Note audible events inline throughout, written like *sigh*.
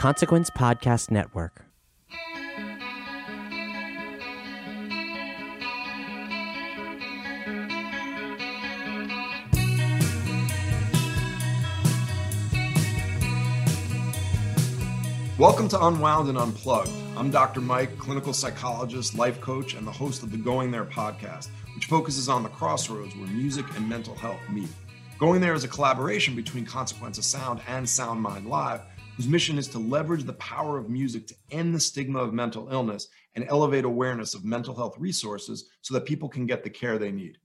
Consequence Podcast Network. Welcome to Unwound and Unplugged. I'm Dr. Mike, clinical psychologist, life coach, and the host of the Going There podcast, which focuses on the crossroads where music and mental health meet. Going There is a collaboration between Consequence of Sound and Sound Mind Live, whose mission is to leverage the power of music to end the stigma of mental illness and elevate awareness of mental health resources so that people can get the care they need.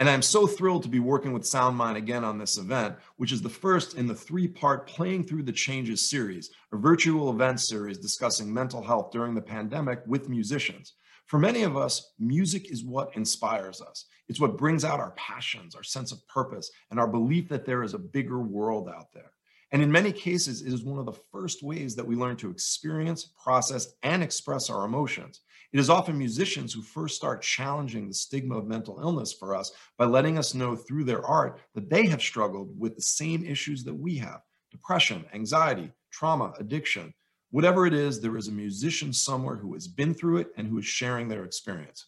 And I'm so thrilled to be working with SoundMind again on this event, which is the first in the three part Playing Through the Changes series, a virtual event series discussing mental health during the pandemic with musicians. For many of us, music is what inspires us. It's what brings out our passions, our sense of purpose, and our belief that there is a bigger world out there. And in many cases, it is one of the first ways that we learn to experience, process, and express our emotions. It is often musicians who first start challenging the stigma of mental illness for us by letting us know through their art that they have struggled with the same issues that we have depression, anxiety, trauma, addiction. Whatever it is, there is a musician somewhere who has been through it and who is sharing their experience.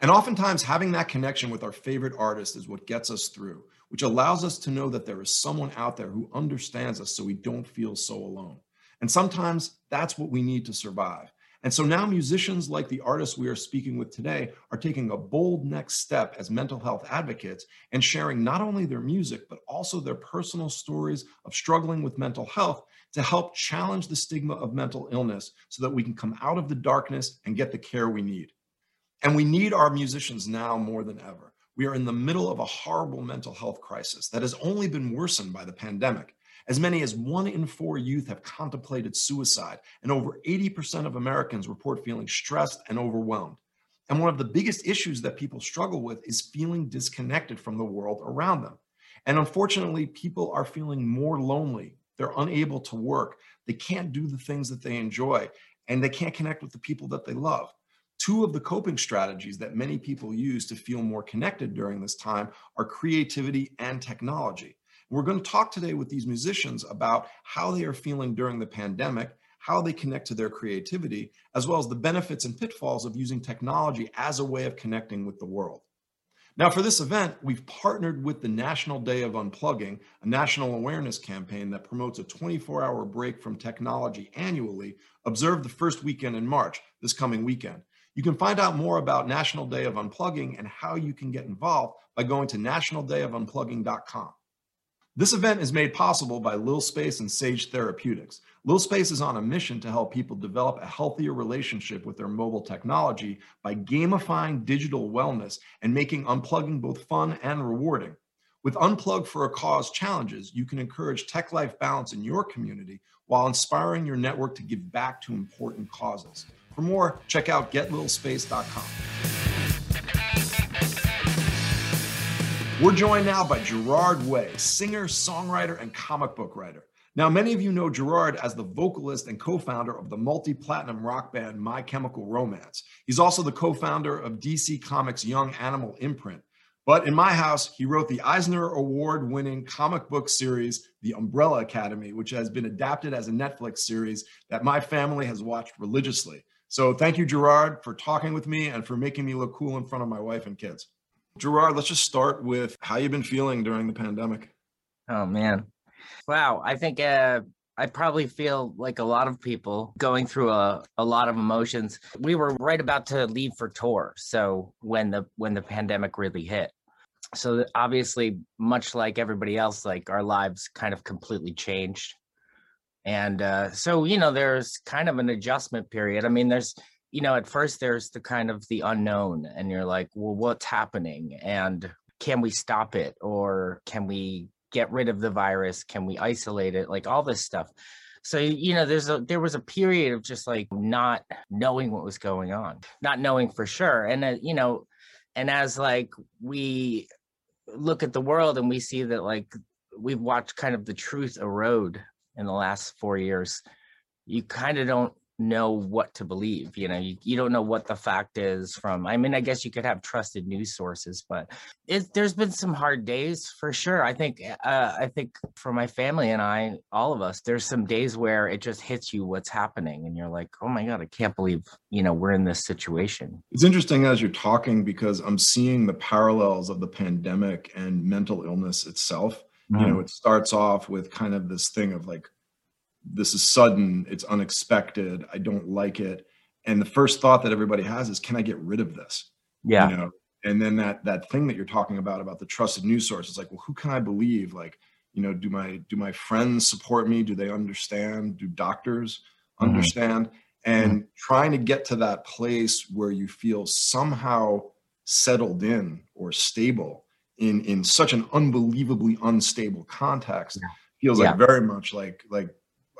And oftentimes, having that connection with our favorite artist is what gets us through, which allows us to know that there is someone out there who understands us so we don't feel so alone. And sometimes that's what we need to survive. And so now musicians like the artists we are speaking with today are taking a bold next step as mental health advocates and sharing not only their music, but also their personal stories of struggling with mental health to help challenge the stigma of mental illness so that we can come out of the darkness and get the care we need. And we need our musicians now more than ever. We are in the middle of a horrible mental health crisis that has only been worsened by the pandemic. As many as one in four youth have contemplated suicide, and over 80% of Americans report feeling stressed and overwhelmed. And one of the biggest issues that people struggle with is feeling disconnected from the world around them. And unfortunately, people are feeling more lonely. They're unable to work. They can't do the things that they enjoy, and they can't connect with the people that they love. Two of the coping strategies that many people use to feel more connected during this time are creativity and technology. We're going to talk today with these musicians about how they are feeling during the pandemic, how they connect to their creativity, as well as the benefits and pitfalls of using technology as a way of connecting with the world. Now, for this event, we've partnered with the National Day of Unplugging, a national awareness campaign that promotes a 24 hour break from technology annually, observed the first weekend in March, this coming weekend. You can find out more about National Day of Unplugging and how you can get involved by going to nationaldayofunplugging.com. This event is made possible by Lil Space and Sage Therapeutics. Lil Space is on a mission to help people develop a healthier relationship with their mobile technology by gamifying digital wellness and making unplugging both fun and rewarding. With Unplug for a Cause challenges, you can encourage tech life balance in your community while inspiring your network to give back to important causes. For more, check out getlittlespace.com. We're joined now by Gerard Way, singer, songwriter, and comic book writer. Now, many of you know Gerard as the vocalist and co founder of the multi platinum rock band My Chemical Romance. He's also the co founder of DC Comics' Young Animal imprint. But in my house, he wrote the Eisner Award winning comic book series, The Umbrella Academy, which has been adapted as a Netflix series that my family has watched religiously. So thank you, Gerard, for talking with me and for making me look cool in front of my wife and kids. Gerard, let's just start with how you've been feeling during the pandemic. Oh man. Wow. I think uh I probably feel like a lot of people going through a, a lot of emotions. We were right about to leave for tour. So when the when the pandemic really hit. So obviously, much like everybody else, like our lives kind of completely changed. And uh, so, you know, there's kind of an adjustment period. I mean, there's you know, at first there's the kind of the unknown, and you're like, well, what's happening? And can we stop it or can we get rid of the virus? Can we isolate it? Like all this stuff. So you know, there's a there was a period of just like not knowing what was going on, not knowing for sure, and uh, you know, and as like we look at the world and we see that like we've watched kind of the truth erode in the last four years, you kind of don't know what to believe you know you, you don't know what the fact is from i mean i guess you could have trusted news sources but it, there's been some hard days for sure. I think uh, i think for my family and i all of us there's some days where it just hits you what's happening and you're like oh my god i can't believe you know we're in this situation. It's interesting as you're talking because i'm seeing the parallels of the pandemic and mental illness itself mm-hmm. you know it starts off with kind of this thing of like this is sudden, it's unexpected, I don't like it. And the first thought that everybody has is, can I get rid of this? Yeah. You know, and then that that thing that you're talking about about the trusted news source is like, well, who can I believe? Like, you know, do my do my friends support me? Do they understand? Do doctors mm-hmm. understand? And mm-hmm. trying to get to that place where you feel somehow settled in or stable in in such an unbelievably unstable context yeah. feels yeah. like very much like like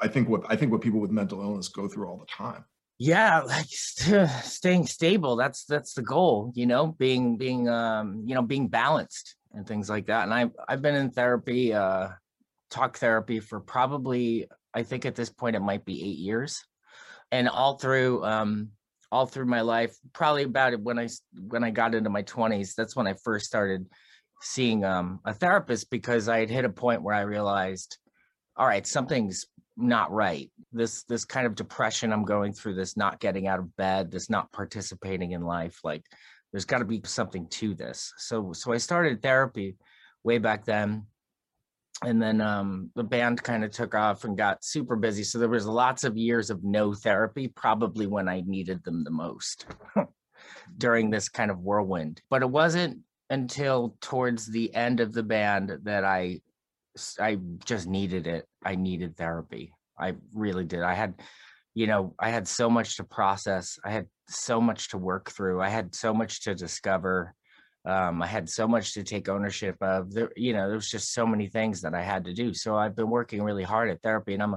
I think what I think what people with mental illness go through all the time. Yeah, like st- staying stable. That's that's the goal. You know, being being um you know being balanced and things like that. And I I've been in therapy, uh, talk therapy for probably I think at this point it might be eight years, and all through um all through my life, probably about it when I when I got into my twenties. That's when I first started seeing um a therapist because I had hit a point where I realized, all right, something's not right. This this kind of depression i'm going through this not getting out of bed this not participating in life like there's got to be something to this. So so i started therapy way back then and then um, the band kind of took off and got super busy so there was lots of years of no therapy probably when i needed them the most *laughs* during this kind of whirlwind but it wasn't until towards the end of the band that i I just needed it. I needed therapy. I really did. I had, you know, I had so much to process. I had so much to work through. I had so much to discover. Um, I had so much to take ownership of. There, you know, there was just so many things that I had to do. So I've been working really hard at therapy, and I'm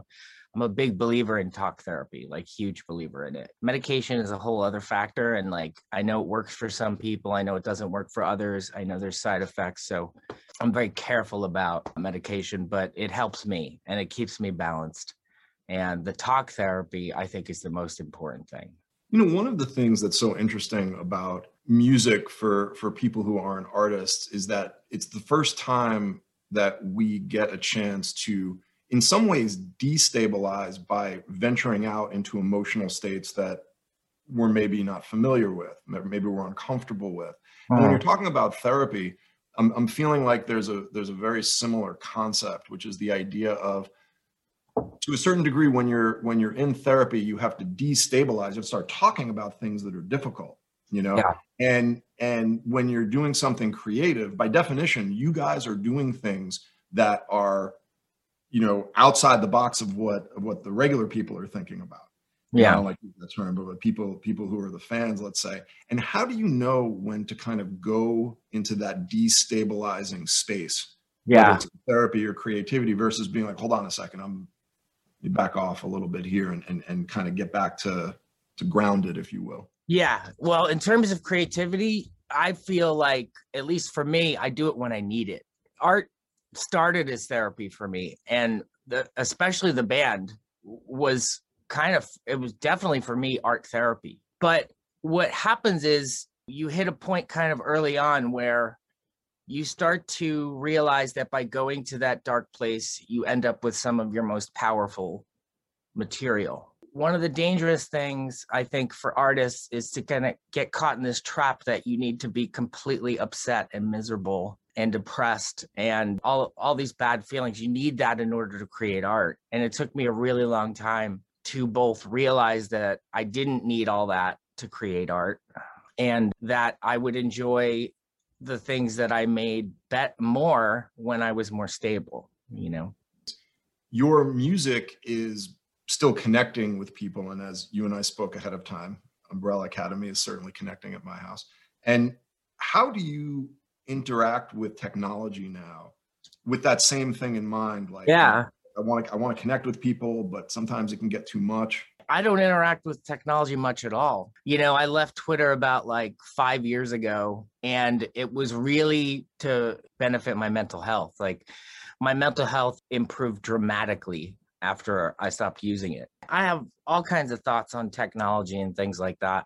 I'm a big believer in talk therapy, like huge believer in it. Medication is a whole other factor. And like, I know it works for some people. I know it doesn't work for others. I know there's side effects. So I'm very careful about medication, but it helps me and it keeps me balanced. And the talk therapy, I think, is the most important thing. You know, one of the things that's so interesting about music for for people who aren't artists is that it's the first time that we get a chance to in some ways destabilized by venturing out into emotional states that we're maybe not familiar with, maybe we're uncomfortable with. And when you're talking about therapy, I'm, I'm feeling like there's a there's a very similar concept, which is the idea of to a certain degree when you're when you're in therapy, you have to destabilize and start talking about things that are difficult, you know? Yeah. And and when you're doing something creative, by definition, you guys are doing things that are you know outside the box of what of what the regular people are thinking about. Yeah. like the term but people people who are the fans let's say. And how do you know when to kind of go into that destabilizing space? Yeah. therapy or creativity versus being like hold on a second i'm you back off a little bit here and, and and kind of get back to to grounded if you will. Yeah. Well in terms of creativity i feel like at least for me i do it when i need it. Art started as therapy for me and the, especially the band was kind of it was definitely for me art therapy. But what happens is you hit a point kind of early on where you start to realize that by going to that dark place you end up with some of your most powerful material one of the dangerous things i think for artists is to kind of get caught in this trap that you need to be completely upset and miserable and depressed and all all these bad feelings you need that in order to create art and it took me a really long time to both realize that I didn't need all that to create art and that I would enjoy the things that I made bet more when I was more stable, you know. Your music is still connecting with people and as you and I spoke ahead of time, Umbrella Academy is certainly connecting at my house. And how do you interact with technology now with that same thing in mind like Yeah. i want to i want to connect with people but sometimes it can get too much I don't interact with technology much at all. You know, I left Twitter about like five years ago, and it was really to benefit my mental health. Like, my mental health improved dramatically after I stopped using it. I have all kinds of thoughts on technology and things like that.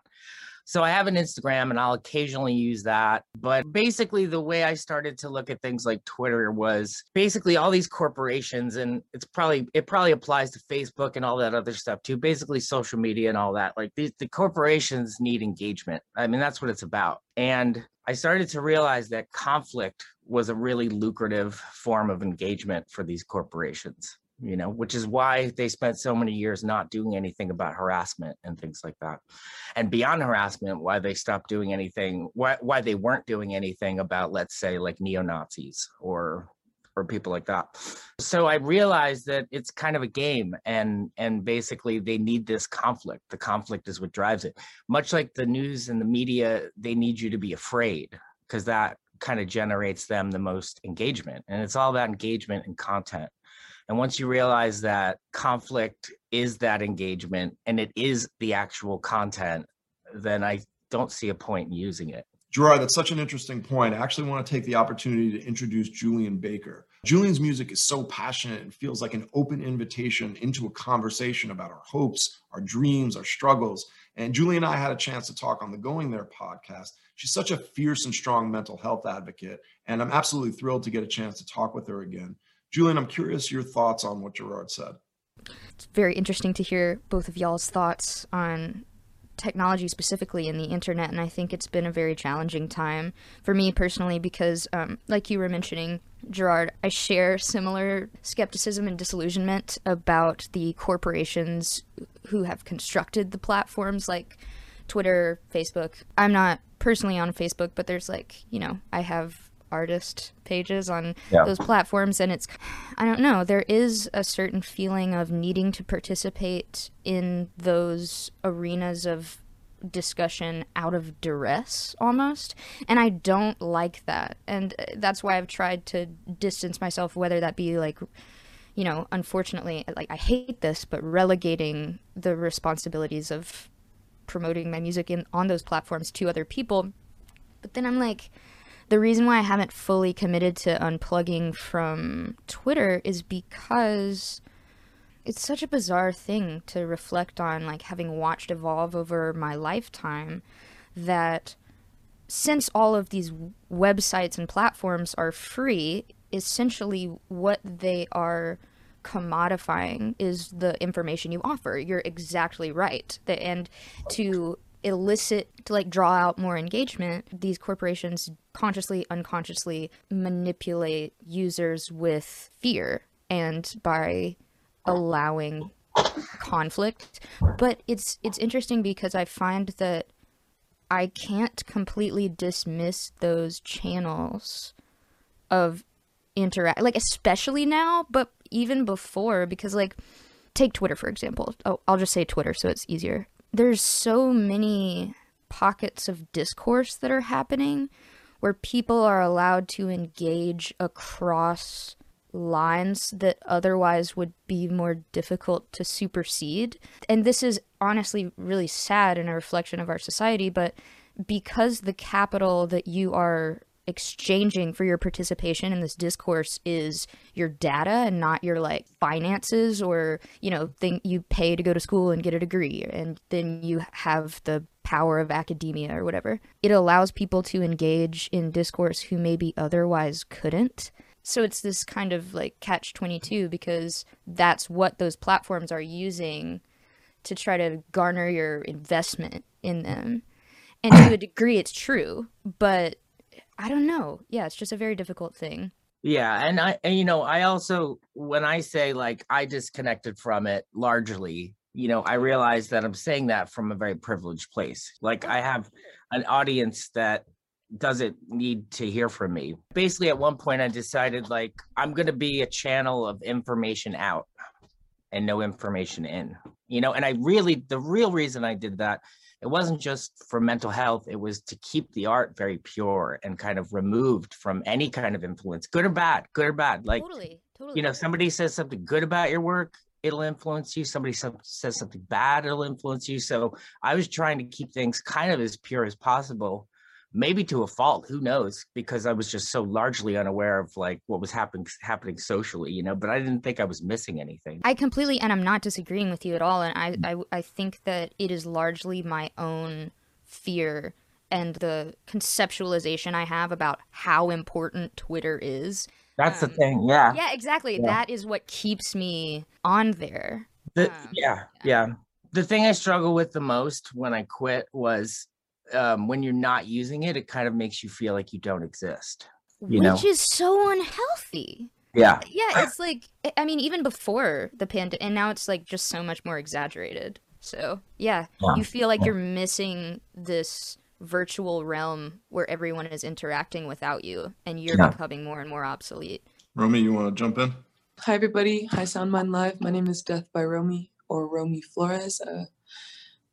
So I have an Instagram and I'll occasionally use that. But basically, the way I started to look at things like Twitter was basically all these corporations, and it's probably it probably applies to Facebook and all that other stuff too. Basically, social media and all that. Like the corporations need engagement. I mean, that's what it's about. And I started to realize that conflict was a really lucrative form of engagement for these corporations you know, which is why they spent so many years not doing anything about harassment and things like that. And beyond harassment, why they stopped doing anything, why, why they weren't doing anything about, let's say, like neo Nazis or or people like that. So I realized that it's kind of a game and and basically they need this conflict. The conflict is what drives it. Much like the news and the media, they need you to be afraid because that kind of generates them the most engagement. And it's all about engagement and content. And once you realize that conflict is that engagement and it is the actual content, then I don't see a point in using it. Gerard, that's such an interesting point. I actually want to take the opportunity to introduce Julien Baker. Julien's music is so passionate and feels like an open invitation into a conversation about our hopes, our dreams, our struggles. And Julie and I had a chance to talk on the Going There podcast. She's such a fierce and strong mental health advocate. And I'm absolutely thrilled to get a chance to talk with her again. Julien, I'm curious your thoughts on what Gerard said. It's very interesting to hear both of y'all's thoughts on technology specifically in the internet and i think it's been a very challenging time for me personally because um, like you were mentioning gerard i share similar skepticism and disillusionment about the corporations who have constructed the platforms like twitter facebook i'm not personally on facebook but there's like you know i have artist pages on Yeah. those platforms and it's i don't know there is a certain feeling of needing to participate in those arenas of discussion out of duress almost and i don't like that and uh, that's why i've tried to distance myself whether that be like you know unfortunately like i hate this but relegating the responsibilities of promoting my music in on those platforms to other people but then i'm like the reason why I haven't fully committed to unplugging from Twitter is because it's such a bizarre thing to reflect on, like having watched evolve over my lifetime, that since all of these websites and platforms are free, essentially what they are commodifying is the information you offer. You're exactly right. The, and to elicit to like draw out more engagement these corporations consciously unconsciously manipulate users with fear and by allowing conflict. But it's it's interesting because i find that i can't completely dismiss those channels of interact like especially now but even before because like take twitter for example. Oh i'll just say twitter so it's easier there's so many pockets of discourse that are happening where people are allowed to engage across lines that otherwise would be more difficult to supersede. And this is honestly really sad and a reflection of our society, but because the capital that you are exchanging for your participation in this discourse is your data and not your like finances or you know thing you pay to go to school and get a degree and then you have the power of academia or whatever. It allows people to engage in discourse who maybe otherwise couldn't. So it's this kind of like catch 22 because that's what those platforms are using to try to garner your investment in them. And to a degree it's true but I don't know. Yeah, it's just a very difficult thing. Yeah, and I and you know, I also when I say like I disconnected from it largely, you know, I realize that I'm saying that from a very privileged place. Like I have an audience that doesn't need to hear from me. Basically at one point I decided like I'm going to be a channel of information out and no information in. You know, and I really the real reason I did that it wasn't just for mental health, it was to keep the art very pure and kind of removed from any kind of influence, good or bad, good or bad. Like, totally, totally. you know, somebody says something good about your work, it'll influence you. Somebody some, says something bad, it'll influence you. So I was trying to keep things kind of as pure as possible maybe to a fault who knows because i was just so largely unaware of like what was happening happening socially you know but i didn't think i was missing anything I completely, and I'm not disagreeing with you at all. And Mm. I, I, I think that it is largely my own fear and the conceptualization I have about how important Twitter is. that's the Um, thing yeah Yeah, exactly. Yeah. That is what keeps me on there. The, Um, yeah, yeah. The thing I struggle with the most when I quit was um, when you're not using it, it kind of makes you feel like you don't exist. You which know? is so unhealthy. Yeah. Yeah, it's like I- I mean, even before the pandemic, and now it's like just so much more exaggerated. So yeah, Yeah. you feel like you're missing this virtual realm where everyone is interacting without you, and you're Yeah. becoming more and more obsolete. Romy, you want to jump in? Hi, everybody. Hi, Soundmind Live. My name is Death by Romy or Romy Flores. Uh,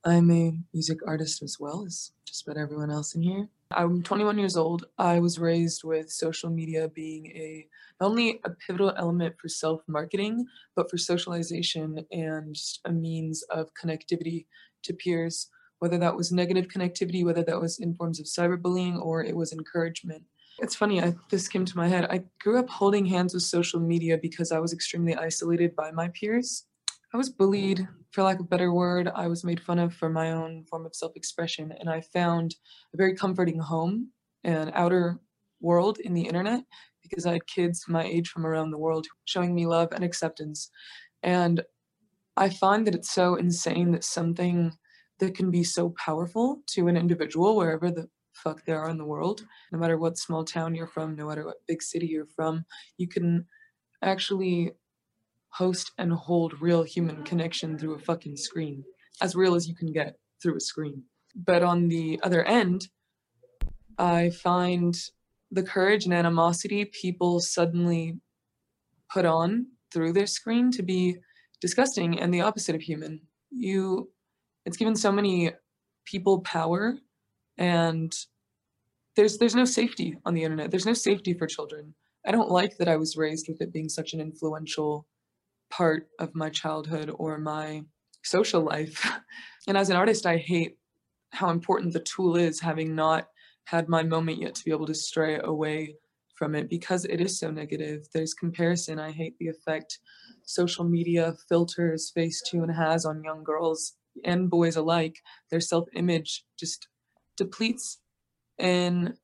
I'm a music artist as well as just about everyone else in here. I'm 21 years old. I was raised with social media being a not only a pivotal element for self marketing, but for socialization and a means of connectivity to peers, whether that was negative connectivity, whether that was in forms of cyberbullying or it was encouragement. It's funny, I, this came to my head. I grew up holding hands with social media because I was extremely isolated by my peers. I was bullied, for lack of a better word. I was made fun of for my own form of self expression. And I found a very comforting home and outer world in the internet because I had kids my age from around the world showing me love and acceptance. And I find that it's so insane that something that can be so powerful to an individual, wherever the fuck they are in the world, no matter what small town you're from, no matter what big city you're from, you can actually host and hold real human connection through a fucking screen, as real as you can get through a screen. But on the other end, I find the courage and animosity people suddenly put on through their screen to be disgusting and the opposite of human. You, it's given so many people power and there's there's no safety on the internet. There's no safety for children. I don't like that I was raised with it being such an influential part of my childhood or my social life. *laughs* and as an artist, I hate how important the tool is, having not had my moment yet to be able to stray away from it because it is so negative. There's comparison. I hate the effect social media filters Facetune has on young girls and boys alike. Their self-image just depletes in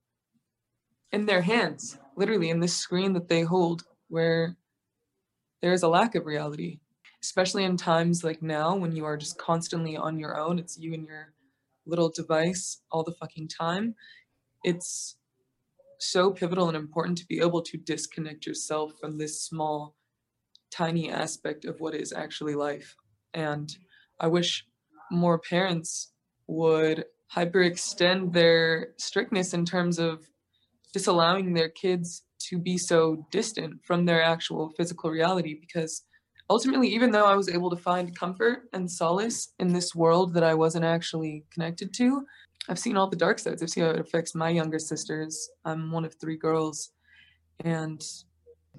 in their hands, literally in this screen that they hold, where there is a lack of reality, especially in times like now when you are just constantly on your own. It's you and your little device all the fucking time. It's so pivotal and important to be able to disconnect yourself from this small, tiny aspect of what is actually life. And I wish more parents would hyperextend their strictness in terms of disallowing their kids to be so distant from their actual physical reality because ultimately even though i was able to find comfort and solace in this world that i wasn't actually connected to i've seen all the dark sides. I've seen how it affects my younger sisters. I'm one of three girls. And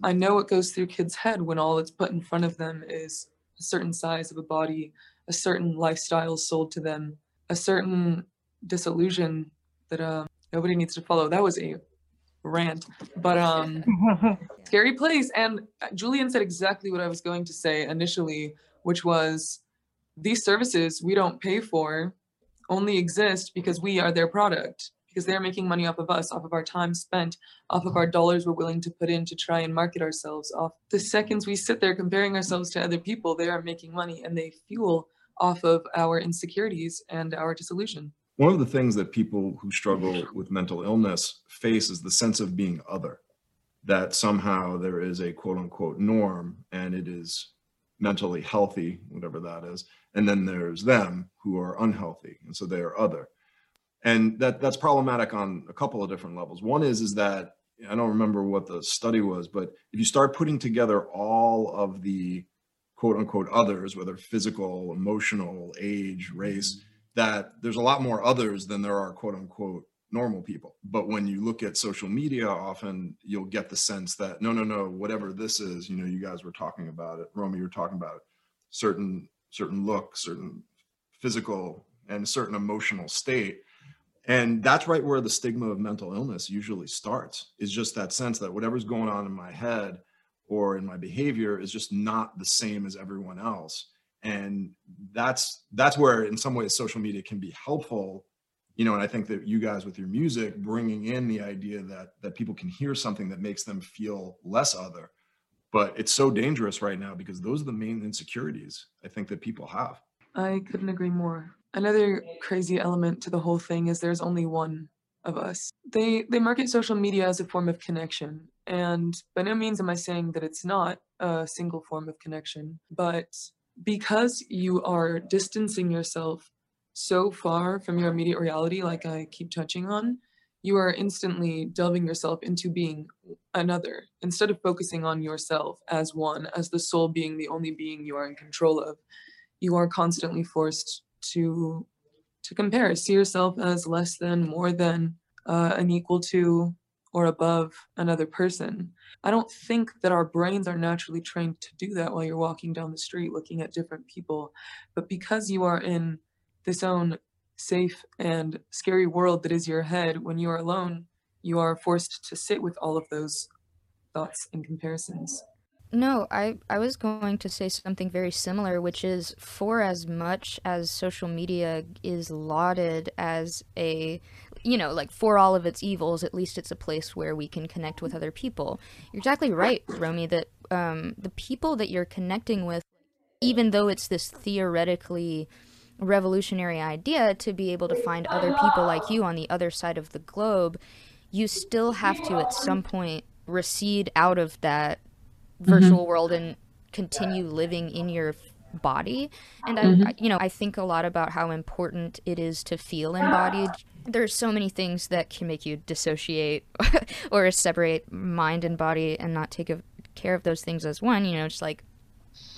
i know what goes through kids head when all that's put in front of them is a certain size of a body a certain lifestyle sold to them a certain disillusion that uh, nobody needs to follow. That was a rant but um *laughs* scary place. And uh, julien said exactly what i was going to say initially which was these services we don't pay for only exist because we are their product because they're making money off of us off of our time spent off of our dollars we're willing to put in to try and market ourselves off. The seconds we sit there comparing ourselves to other people they are making money and they fuel off of our insecurities and our disillusion One of the things that people who struggle *laughs* with mental illness face is the sense of being other, that somehow there is a quote unquote norm and it is mentally healthy, whatever that is. And then there's them who are unhealthy. And so they are other. And that that's problematic on a couple of different levels. One is is that I don't remember what the study was, but if you start putting together all of the quote unquote others, whether physical, emotional, age, race, mm-hmm. That there's a lot more others than there are quote unquote normal people. But when you look at social media, often you'll get the sense that no, no, no, whatever this is, you know, you guys were talking about it, Romy, you were talking about certain certain look, certain physical and certain emotional state. And that's right where the stigma of mental illness usually starts, is just that sense that whatever's going on in my head or in my behavior is just not the same as everyone else. And that's that's where in some ways social media can be helpful you know and i think that you guys with your music bringing in the idea that that people can hear something that makes them feel less other but it's so dangerous right now because those are the main insecurities i think that people have I couldn't agree more. Another crazy element to the whole thing is there's only one of us. They they market social media as a form of connection, and by no means am I saying that it's not a single form of connection, but because you are distancing yourself so far from your immediate reality, like I keep touching on, you are instantly delving yourself into being another instead of focusing on yourself as one, as the soul being the only being you are in control of. You are constantly forced to to compare, see yourself as less than, more than, uh, equal to, or above another person. I don't think that our brains are naturally trained to do that while you're walking down the street looking at different people. But because you are in this own safe and scary world that is your head, when you are alone, you are forced to sit with all of those thoughts and comparisons. No, I, I was going to say something very similar, which is for as much as social media is lauded as a, you know, like for all of its evils, at least it's a place where we can connect with other people. You're exactly right, Romy, that um, the people that you're connecting with, even though it's this theoretically revolutionary idea to be able to find other people like you on the other side of the globe, you still have to at some point recede out of that virtual mm-hmm. world and continue living in your body and mm-hmm. I, you know i think a lot about how important it is to feel embodied there's so many things that can make you dissociate *laughs* or separate mind and body and not take care of those things as one you know just like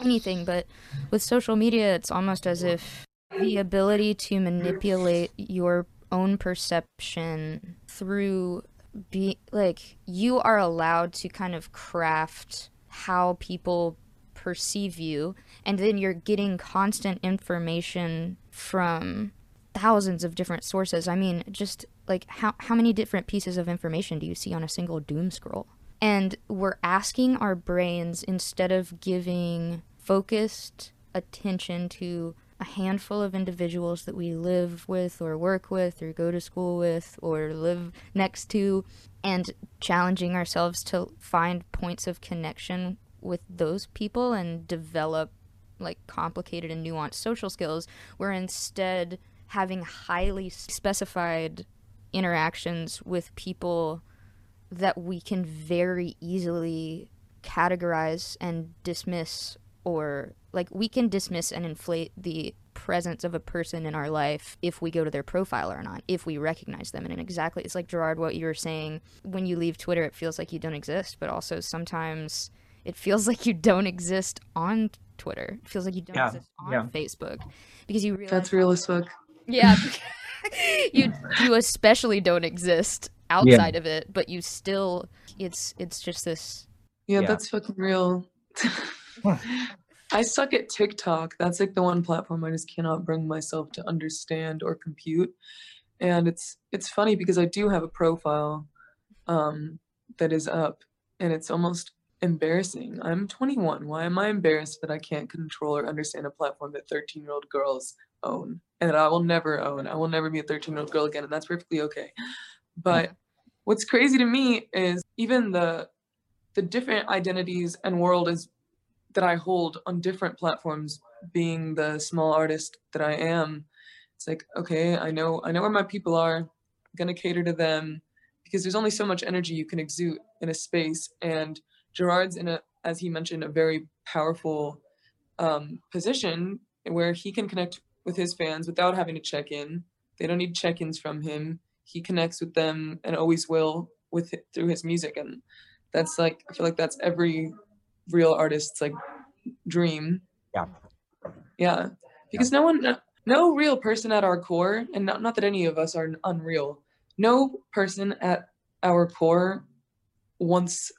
anything. But with social media it's almost as if the ability to manipulate your own perception through be like you are allowed to kind of craft how people perceive you and then you're getting constant information from thousands of different sources. I mean just like how how many different pieces of information do you see on a single doom scroll? And we're asking our brains instead of giving focused attention to a handful of individuals that we live with or work with or go to school with or live next to and challenging ourselves to find points of connection with those people and develop like complicated and nuanced social skills where instead having highly specified interactions with people that we can very easily categorize and dismiss or like we can dismiss and inflate the presence of a person in our life if we go to their profile or not, if we recognize them. And exactly, it's like Gerard, what you were saying. When you leave Twitter, it feels like you don't exist, but also sometimes it feels *laughs* like you don't exist on Twitter. It feels like you don't yeah, exist on yeah. Facebook because you realize that's realistic. Yeah, *laughs* you you especially don't exist outside yeah. of it, but you still it's it's just this. Yeah, that's fucking real. *laughs* I suck at TikTok. That's like the one platform I just cannot bring myself to understand or compute. And it's it's funny because I do have a profile um, that is up, and it's almost embarrassing. I'm 21. Why am I embarrassed that I can't control or understand a platform that 13 year old girls own and that I will never own? I will never be a 13 year old girl again, and that's perfectly okay. But what's crazy to me is even the the different identities and world is that I hold on different platforms, being the small artist that I am, it's like, okay, I know I know where my people are, I'm gonna cater to them because there's only so much energy you can exude in a space. And Gerard's in a, as he mentioned, a very powerful um, position where he can connect with his fans without having to check in. They don't need check-ins from him. He connects with them and always will with through his music. And that's like I feel like that's every real artist's like dream. Yeah. Yeah. Because yeah. no one no real person at our core, and not, not that any of us are unreal, no person at our core wants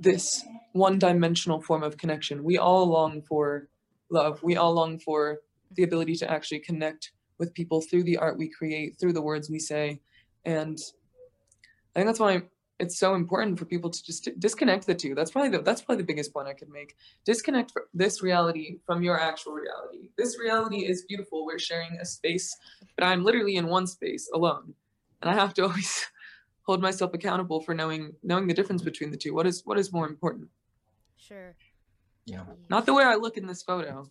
this one dimensional form of connection. We all long for love. We all long for the ability to actually connect with people through the art we create, through the words we say. And I think that's why it's so important for people to just disconnect the two. That's probably the, that's probably the biggest point I could make. Disconnect this reality from your actual reality. This reality is beautiful. We're sharing a space, but I'm literally in one space alone, and I have to *laughs* always hold myself accountable for knowing knowing the difference between the two. What is what is more important? Sure. Yeah. Not the way I look in this photo.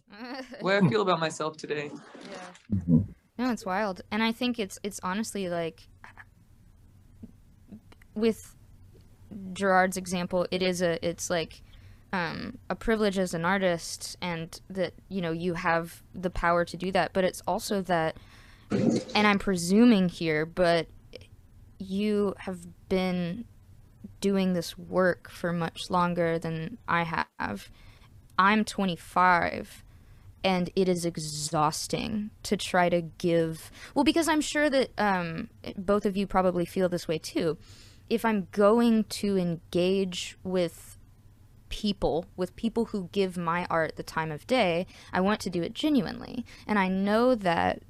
the way I *laughs* feel about myself today. Yeah. No, it's wild. And I think it's it's honestly like with Gerard's example, it is a it's like um, a privilege as an artist and that you know you have the power to do that but it's also that and i'm presuming here but you have been doing this work for much longer than i have i'm 25 and it is exhausting to try to give well because i'm sure that um, both of you probably feel this way too. If i'm going to engage with people with people who give my art the time of day i want to do it genuinely. And i know that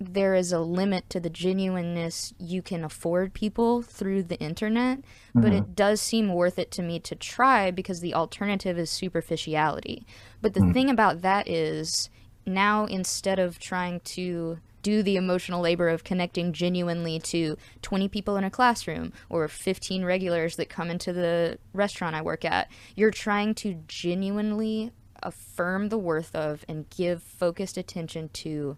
there is a limit to the genuineness you can afford people through the internet, mm-hmm. but it does seem worth it to me to try because the alternative is superficiality. But the mm. thing about that is now instead of trying to do the emotional labor of connecting genuinely to 20 people in a classroom or 15 regulars that come into the restaurant I work at, you're trying to genuinely affirm the worth of and give focused attention to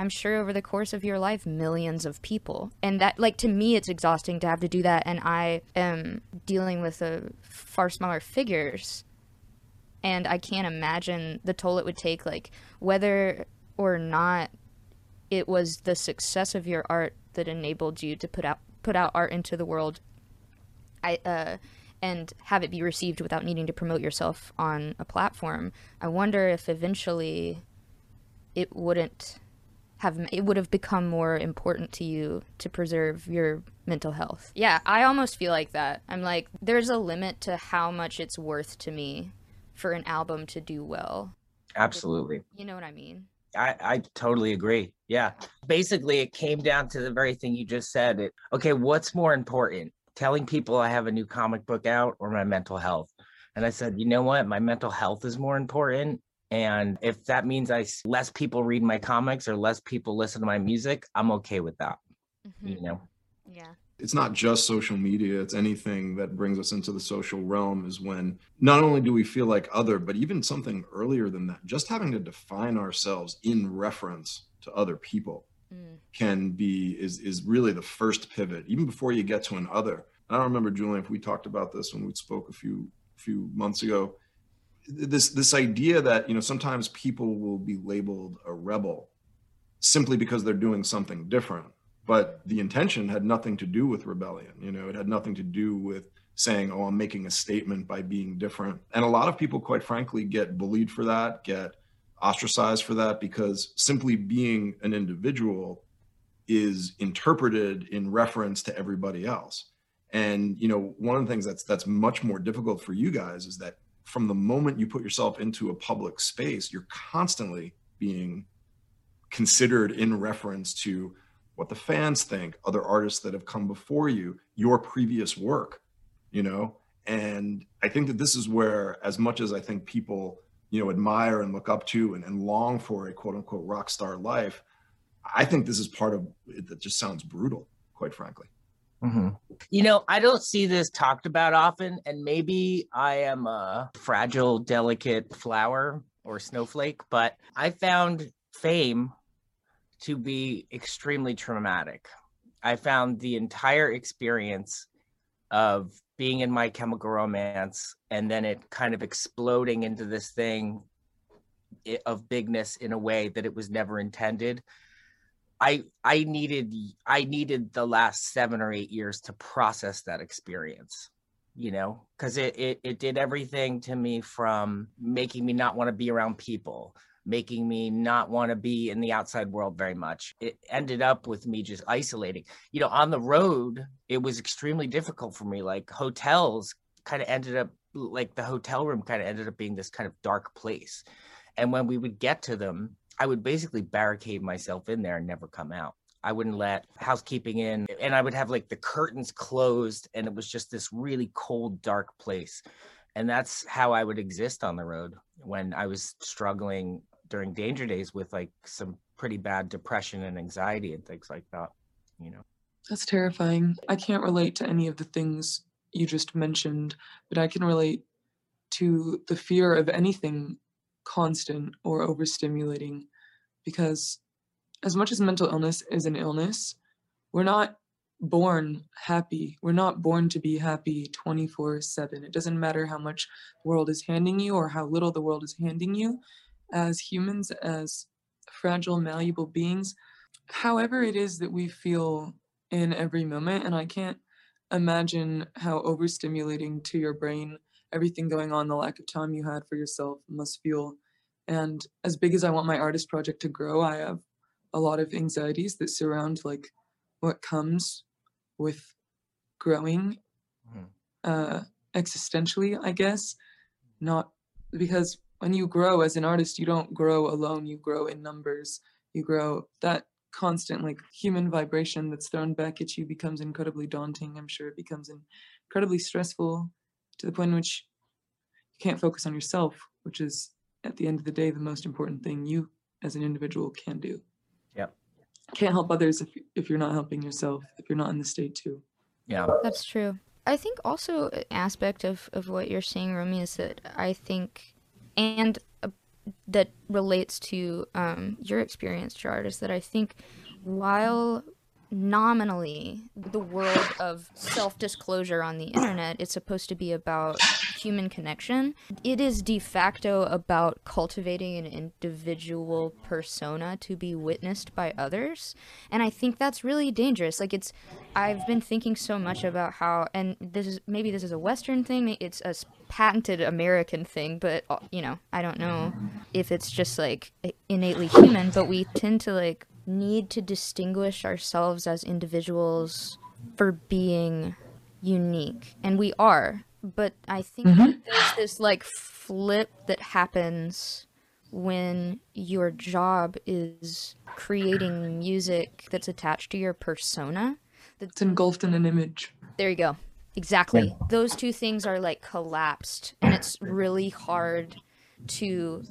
I'm sure over the course of your life, millions of people. And that, like, to me, it's exhausting to have to do that. And I am dealing with a far smaller figures. And I can't imagine the toll it would take, like, whether or not it was the success of your art that enabled you to put out put out art into the world. I uh and have it be received without needing to promote yourself on a platform. I wonder if eventually it wouldn't have it would have become more important to you to preserve your mental health. Yeah, I almost feel like that. I'm like there's a limit to how much it's worth to me for an album to do well. Absolutely. You know what I mean? I, I totally agree. Yeah. Basically, it came down to the very thing you just said. It, okay, what's more important? Telling people I have a new comic book out or my mental health? And I said, you know what? My mental health is more important. And if that means I less people read my comics or less people listen to my music, I'm okay with that. Mm-hmm. You know? Yeah. It's not just social media, it's anything that brings us into the social realm is when not only do we feel like other, but even something earlier than that, just having to define ourselves in reference to other people mm. can be is is really the first pivot, even before you get to an other. I don't remember, Julien, if we talked about this when we spoke a few few months ago this this idea that you know sometimes people will be labeled a rebel simply because they're doing something different but the intention had nothing to do with rebellion you know it had nothing to do with saying oh i'm making a statement by being different. And a lot of people quite frankly get bullied for that get ostracized for that because simply being an individual is interpreted in reference to everybody else. And you know one of the things that's that's much more difficult for you guys is that from the moment you put yourself into a public space, you're constantly being considered in reference to what the fans think, other artists that have come before you, your previous work, you know? And I think that this is where, as much as I think people, you know, admire and look up to and, and long for a quote unquote rock star life, I think this is part of it that just sounds brutal, quite frankly. Mm-hmm. You know, I don't see this talked about often, and maybe I am a fragile, delicate flower or snowflake, but I found fame to be extremely traumatic. I found the entire experience of being in my chemical romance and then it kind of exploding into this thing of bigness in a way that it was never intended I I needed I needed the last seven or eight years to process that experience, you know, because it, it it did everything to me from making me not want to be around people, making me not want to be in the outside world very much. It ended up with me just isolating. You know, on the road, it was extremely difficult for me. Like hotels kind of ended up like the hotel room kind of ended up being this kind of dark place. And when we would get to them, I would basically barricade myself in there and never come out. I wouldn't let housekeeping in, and I would have like the curtains closed, and it was just this really cold, dark place. And that's how I would exist on the road when I was struggling during danger days with like some pretty bad depression and anxiety and things like that, you know. That's terrifying. I can't relate to any of the things you just mentioned, but I can relate to the fear of anything constant or overstimulating because as much as mental illness is an illness, we're not born happy. We're not born to be happy 24 7. It doesn't matter how much the world is handing you or how little the world is handing you. As humans, as fragile, malleable beings, however it is that we feel in every moment, and I can't imagine how overstimulating to your brain everything going on, the lack of time you had for yourself must feel. And as big as I want my artist project to grow, I have a lot of anxieties that surround like what comes with growing Mhm. uh, existentially, I guess. Not because when you grow as an artist, you don't grow alone, you grow in numbers. You grow that constant like human vibration that's thrown back at you becomes incredibly daunting. I'm sure it becomes incredibly stressful to the point in which you can't focus on yourself, which is at the end of the day the most important thing you as an individual can do. Yep. Can't help others if if you're not helping yourself, if you're not in the state too. Yeah. That's true. I think also an aspect of, of what you're saying, Romy, is that I think, and uh, that relates to um, your experience, Gerard, is that I think while nominally the world of self-disclosure on the internet it's supposed to be about human connection. It is de facto about cultivating an individual persona to be witnessed by others. And i think that's really dangerous. Like it's i've been thinking so much about how and this is maybe this is a western thing it's a patented american thing but uh, you know i don't know if it's just like innately human but we tend to like need to distinguish ourselves as individuals for being unique and we are but i think mm-hmm. that there's this like flip that happens when your job is creating music that's attached to your persona It's engulfed in an image. there you go. Exactly. Those two things are like collapsed and it's really hard to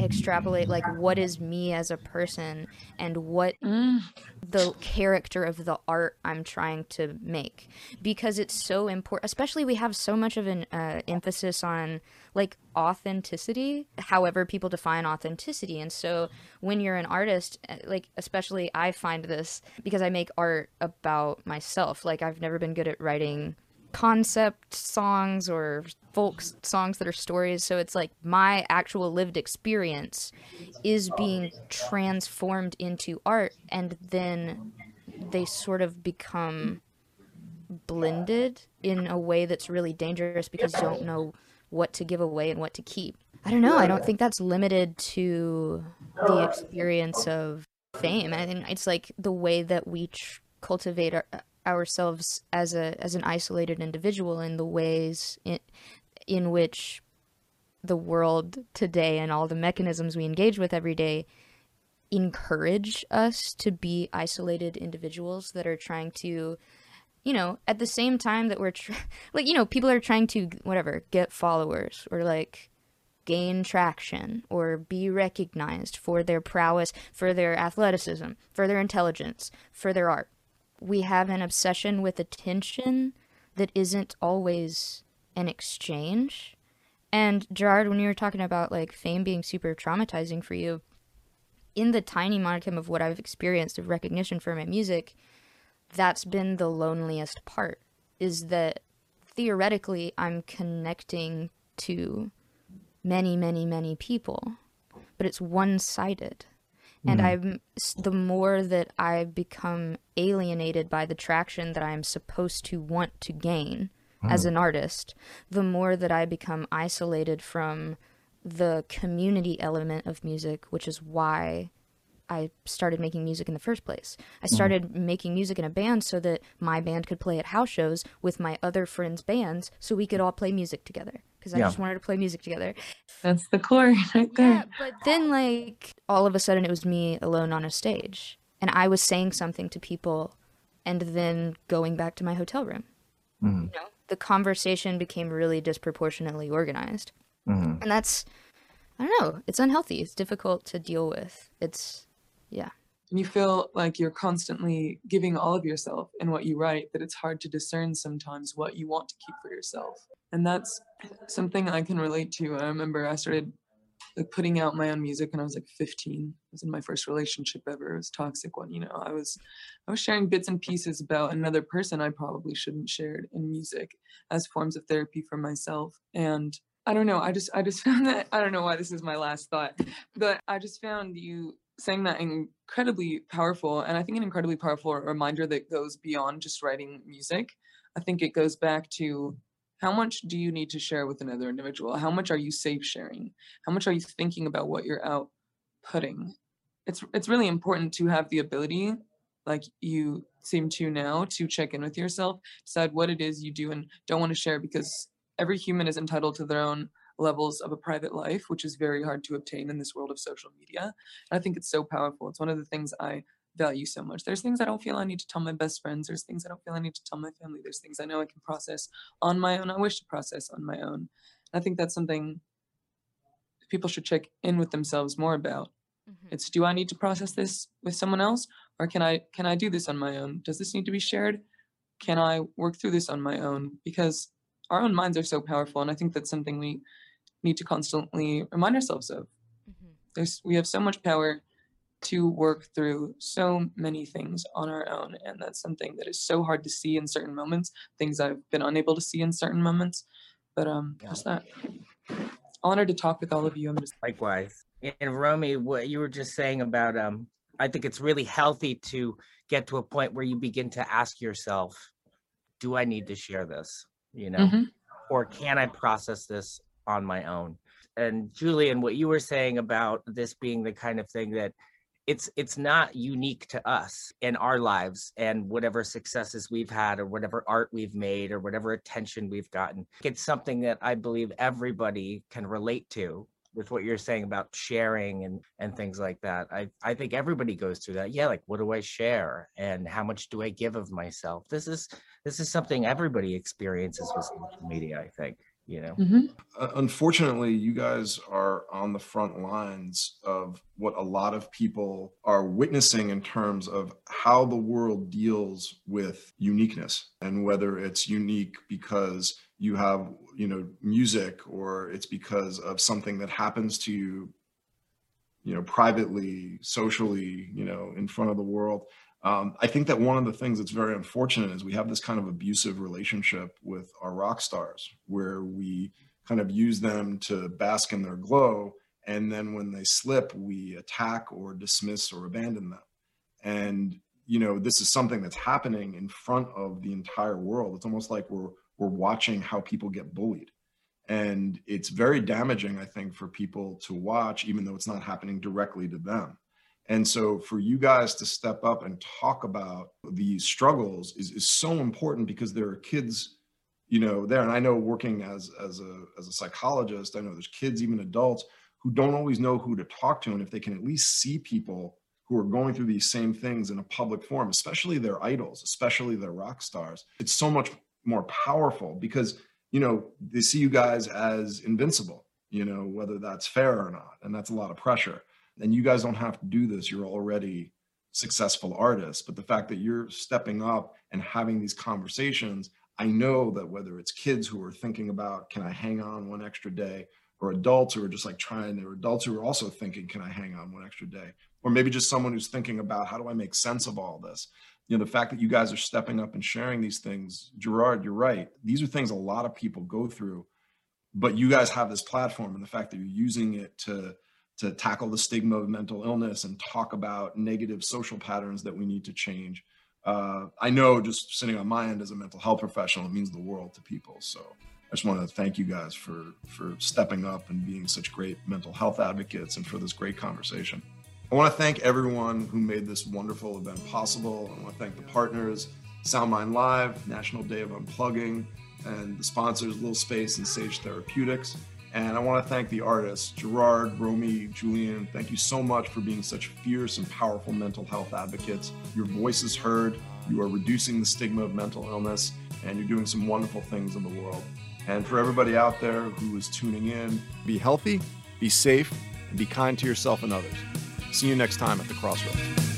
extrapolate like what is me as a person and what the character of the art I'm trying to make. Because it's so important especially we have so much of an uh, emphasis on like authenticity however people define authenticity. And so when you're an artist uh, like especially I find this because I make art about myself. Like I've never been good at writing concept songs or folk songs that are stories. So it's like my actual lived experience is being transformed into art and then they sort of become blended in a way that's really dangerous because you don't know what to give away and what to keep. I don't know. I don't think that's limited to the experience of fame. I think it's like the way that we cultivate our, ourselves as a as an isolated individual in the ways in, in which the world today and all the mechanisms we engage with every day encourage us to be isolated individuals that are trying to you know at the same time that we're tr- *laughs* like you know people are trying to whatever get followers or like gain traction or be recognized for their prowess for their athleticism for their intelligence for their art we have an obsession with attention that isn't always an exchange. And Gerard, when you were talking about like fame being super traumatizing for you, in the tiny modicum of what I've experienced of recognition for my music, that's been the loneliest part. Is that theoretically I'm connecting to many, many, many people, but it's one sided and mm. i'm the more that i become alienated by the traction that i'm supposed to want to gain as mm. an artist the more that i become isolated from the community element of music, which is why I started making music in the first place. I mm. started making music in a band so that my band could play at house shows with my other friends' bands so we could all play music together because I Yeah. just wanted to play music together. That's the core *laughs* right there. Yeah, but then like all of a sudden it was me alone on a stage and I was saying something to people and then going back to my hotel room. Mhm. You know, the conversation became really disproportionately organized. Mhm. And that's I don't know, it's unhealthy. It's difficult to deal with. It's yeah. And you feel like you're constantly giving all of yourself in what you write, that it's hard to discern sometimes what you want to keep for yourself. And that's something I can relate to. I remember I started like putting out my own music when I was like 15. It was in my first relationship ever. It was toxic one, you know. I was I was sharing bits and pieces about another person I probably shouldn't shared in music as forms of therapy for myself. And I don't know, I just I just *laughs* found that I don't know why this is my last thought, but I just found you saying that incredibly powerful and I think an incredibly powerful reminder that goes beyond just writing music. I think it goes back to how much do you need to share with another individual? How much are you safe sharing? How much are you thinking about what you're outputting? It's it's really important to have the ability, like you seem to now, to check in with yourself, decide what it is you do and don't want to share because every human is entitled to their own levels of a private life, which is very hard to obtain in this world of social media. And I think it's so powerful. It's one of the things I value so much. There's things I don't feel I need to tell my best friends. There's things I don't feel I need to tell my family. There's things I know I can process on my own. I wish to process on my own. I think that's something people should check in with themselves more about. Mm-hmm. It's do I need to process this with someone else or can I can I do this on my own? Does this need to be shared? Can I work through this on my own? Because our own minds are so powerful and I think that's something we need to constantly remind ourselves of. There's we have so much power to work through so many things on our own and that's something that is so hard to see in certain moments, things I've been unable to see in certain moments. But um just that honored to talk with all of you. I'm just Likewise. And Romy, what you were just saying about um I think it's really healthy to get to a point where you begin to ask yourself, do I need to share this? You know, Mhm. or can I process this on my own? And Julien, what you were saying about this being the kind of thing that it's it's not unique to us in our lives and whatever successes we've had or whatever art we've made or whatever attention we've gotten. It's something that I believe everybody can relate to with what you're saying about sharing and and things like that. I I think everybody goes through that. Yeah, like what do I share and how much do I give of myself? This is this is something everybody experiences with social media, I think, you know. Uh, unfortunately, you guys are on the front lines of what a lot of people are witnessing in terms of how the world deals with uniqueness and whether it's unique because you have, you know, music or it's because of something that happens to you, you know, privately, socially, you know, in front of the world. Um, I think that one of the things that's very unfortunate is we have this kind of abusive relationship with our rock stars where we kind of use them to bask in their glow. And then when they slip, we attack or dismiss or abandon them. And, you know, this is something that's happening in front of the entire world. It's almost like we're, we're watching how people get bullied. And it's very damaging, I think, for people to watch, even though it's not happening directly to them. And so for you guys to step up and talk about these struggles is, is so important because there are kids, you know, there. And I know working as, as a, as a psychologist, I know there's kids, even adults who don't always know who to talk to. And if they can at least see people who are going through these same things in a public forum, especially their idols, especially their rock stars, it's so much more powerful because, you know, they see you guys as invincible, you know, whether that's fair or not. And that's a lot of pressure and you guys don't have to do this. You're already successful artists. But the fact that you're stepping up and having these conversations i know that whether it's kids who are thinking about can i hang on one extra day? or adults who are just like trying or adults who are also thinking can i hang on one extra day? or maybe just someone who's thinking about how do i make sense of all this? You know the fact that you guys are stepping up and sharing these things gerard you're right. These are things a lot of people go through but you guys have this platform and the fact that you're using it to to tackle the stigma of mental illness and talk about negative social patterns that we need to change. Uh, I know just sitting on my end as a mental health professional, it means the world to people. So I just want to thank you guys for for stepping up and being such great mental health advocates and for this great conversation. I want to thank everyone who made this wonderful event possible. I want to thank the partners, SoundMind Live, National Day of Unplugging, and the sponsors, Little Space and Sage Therapeutics. And I want to thank the artists, Gerard, Romy, Julien. Thank you so much for being such fierce and powerful mental health advocates. Your voice is heard, you are reducing the stigma of mental illness, and you're doing some wonderful things in the world. And for everybody out there who is tuning in, be healthy, be safe, and be kind to yourself and others. See you next time at the Crossroads.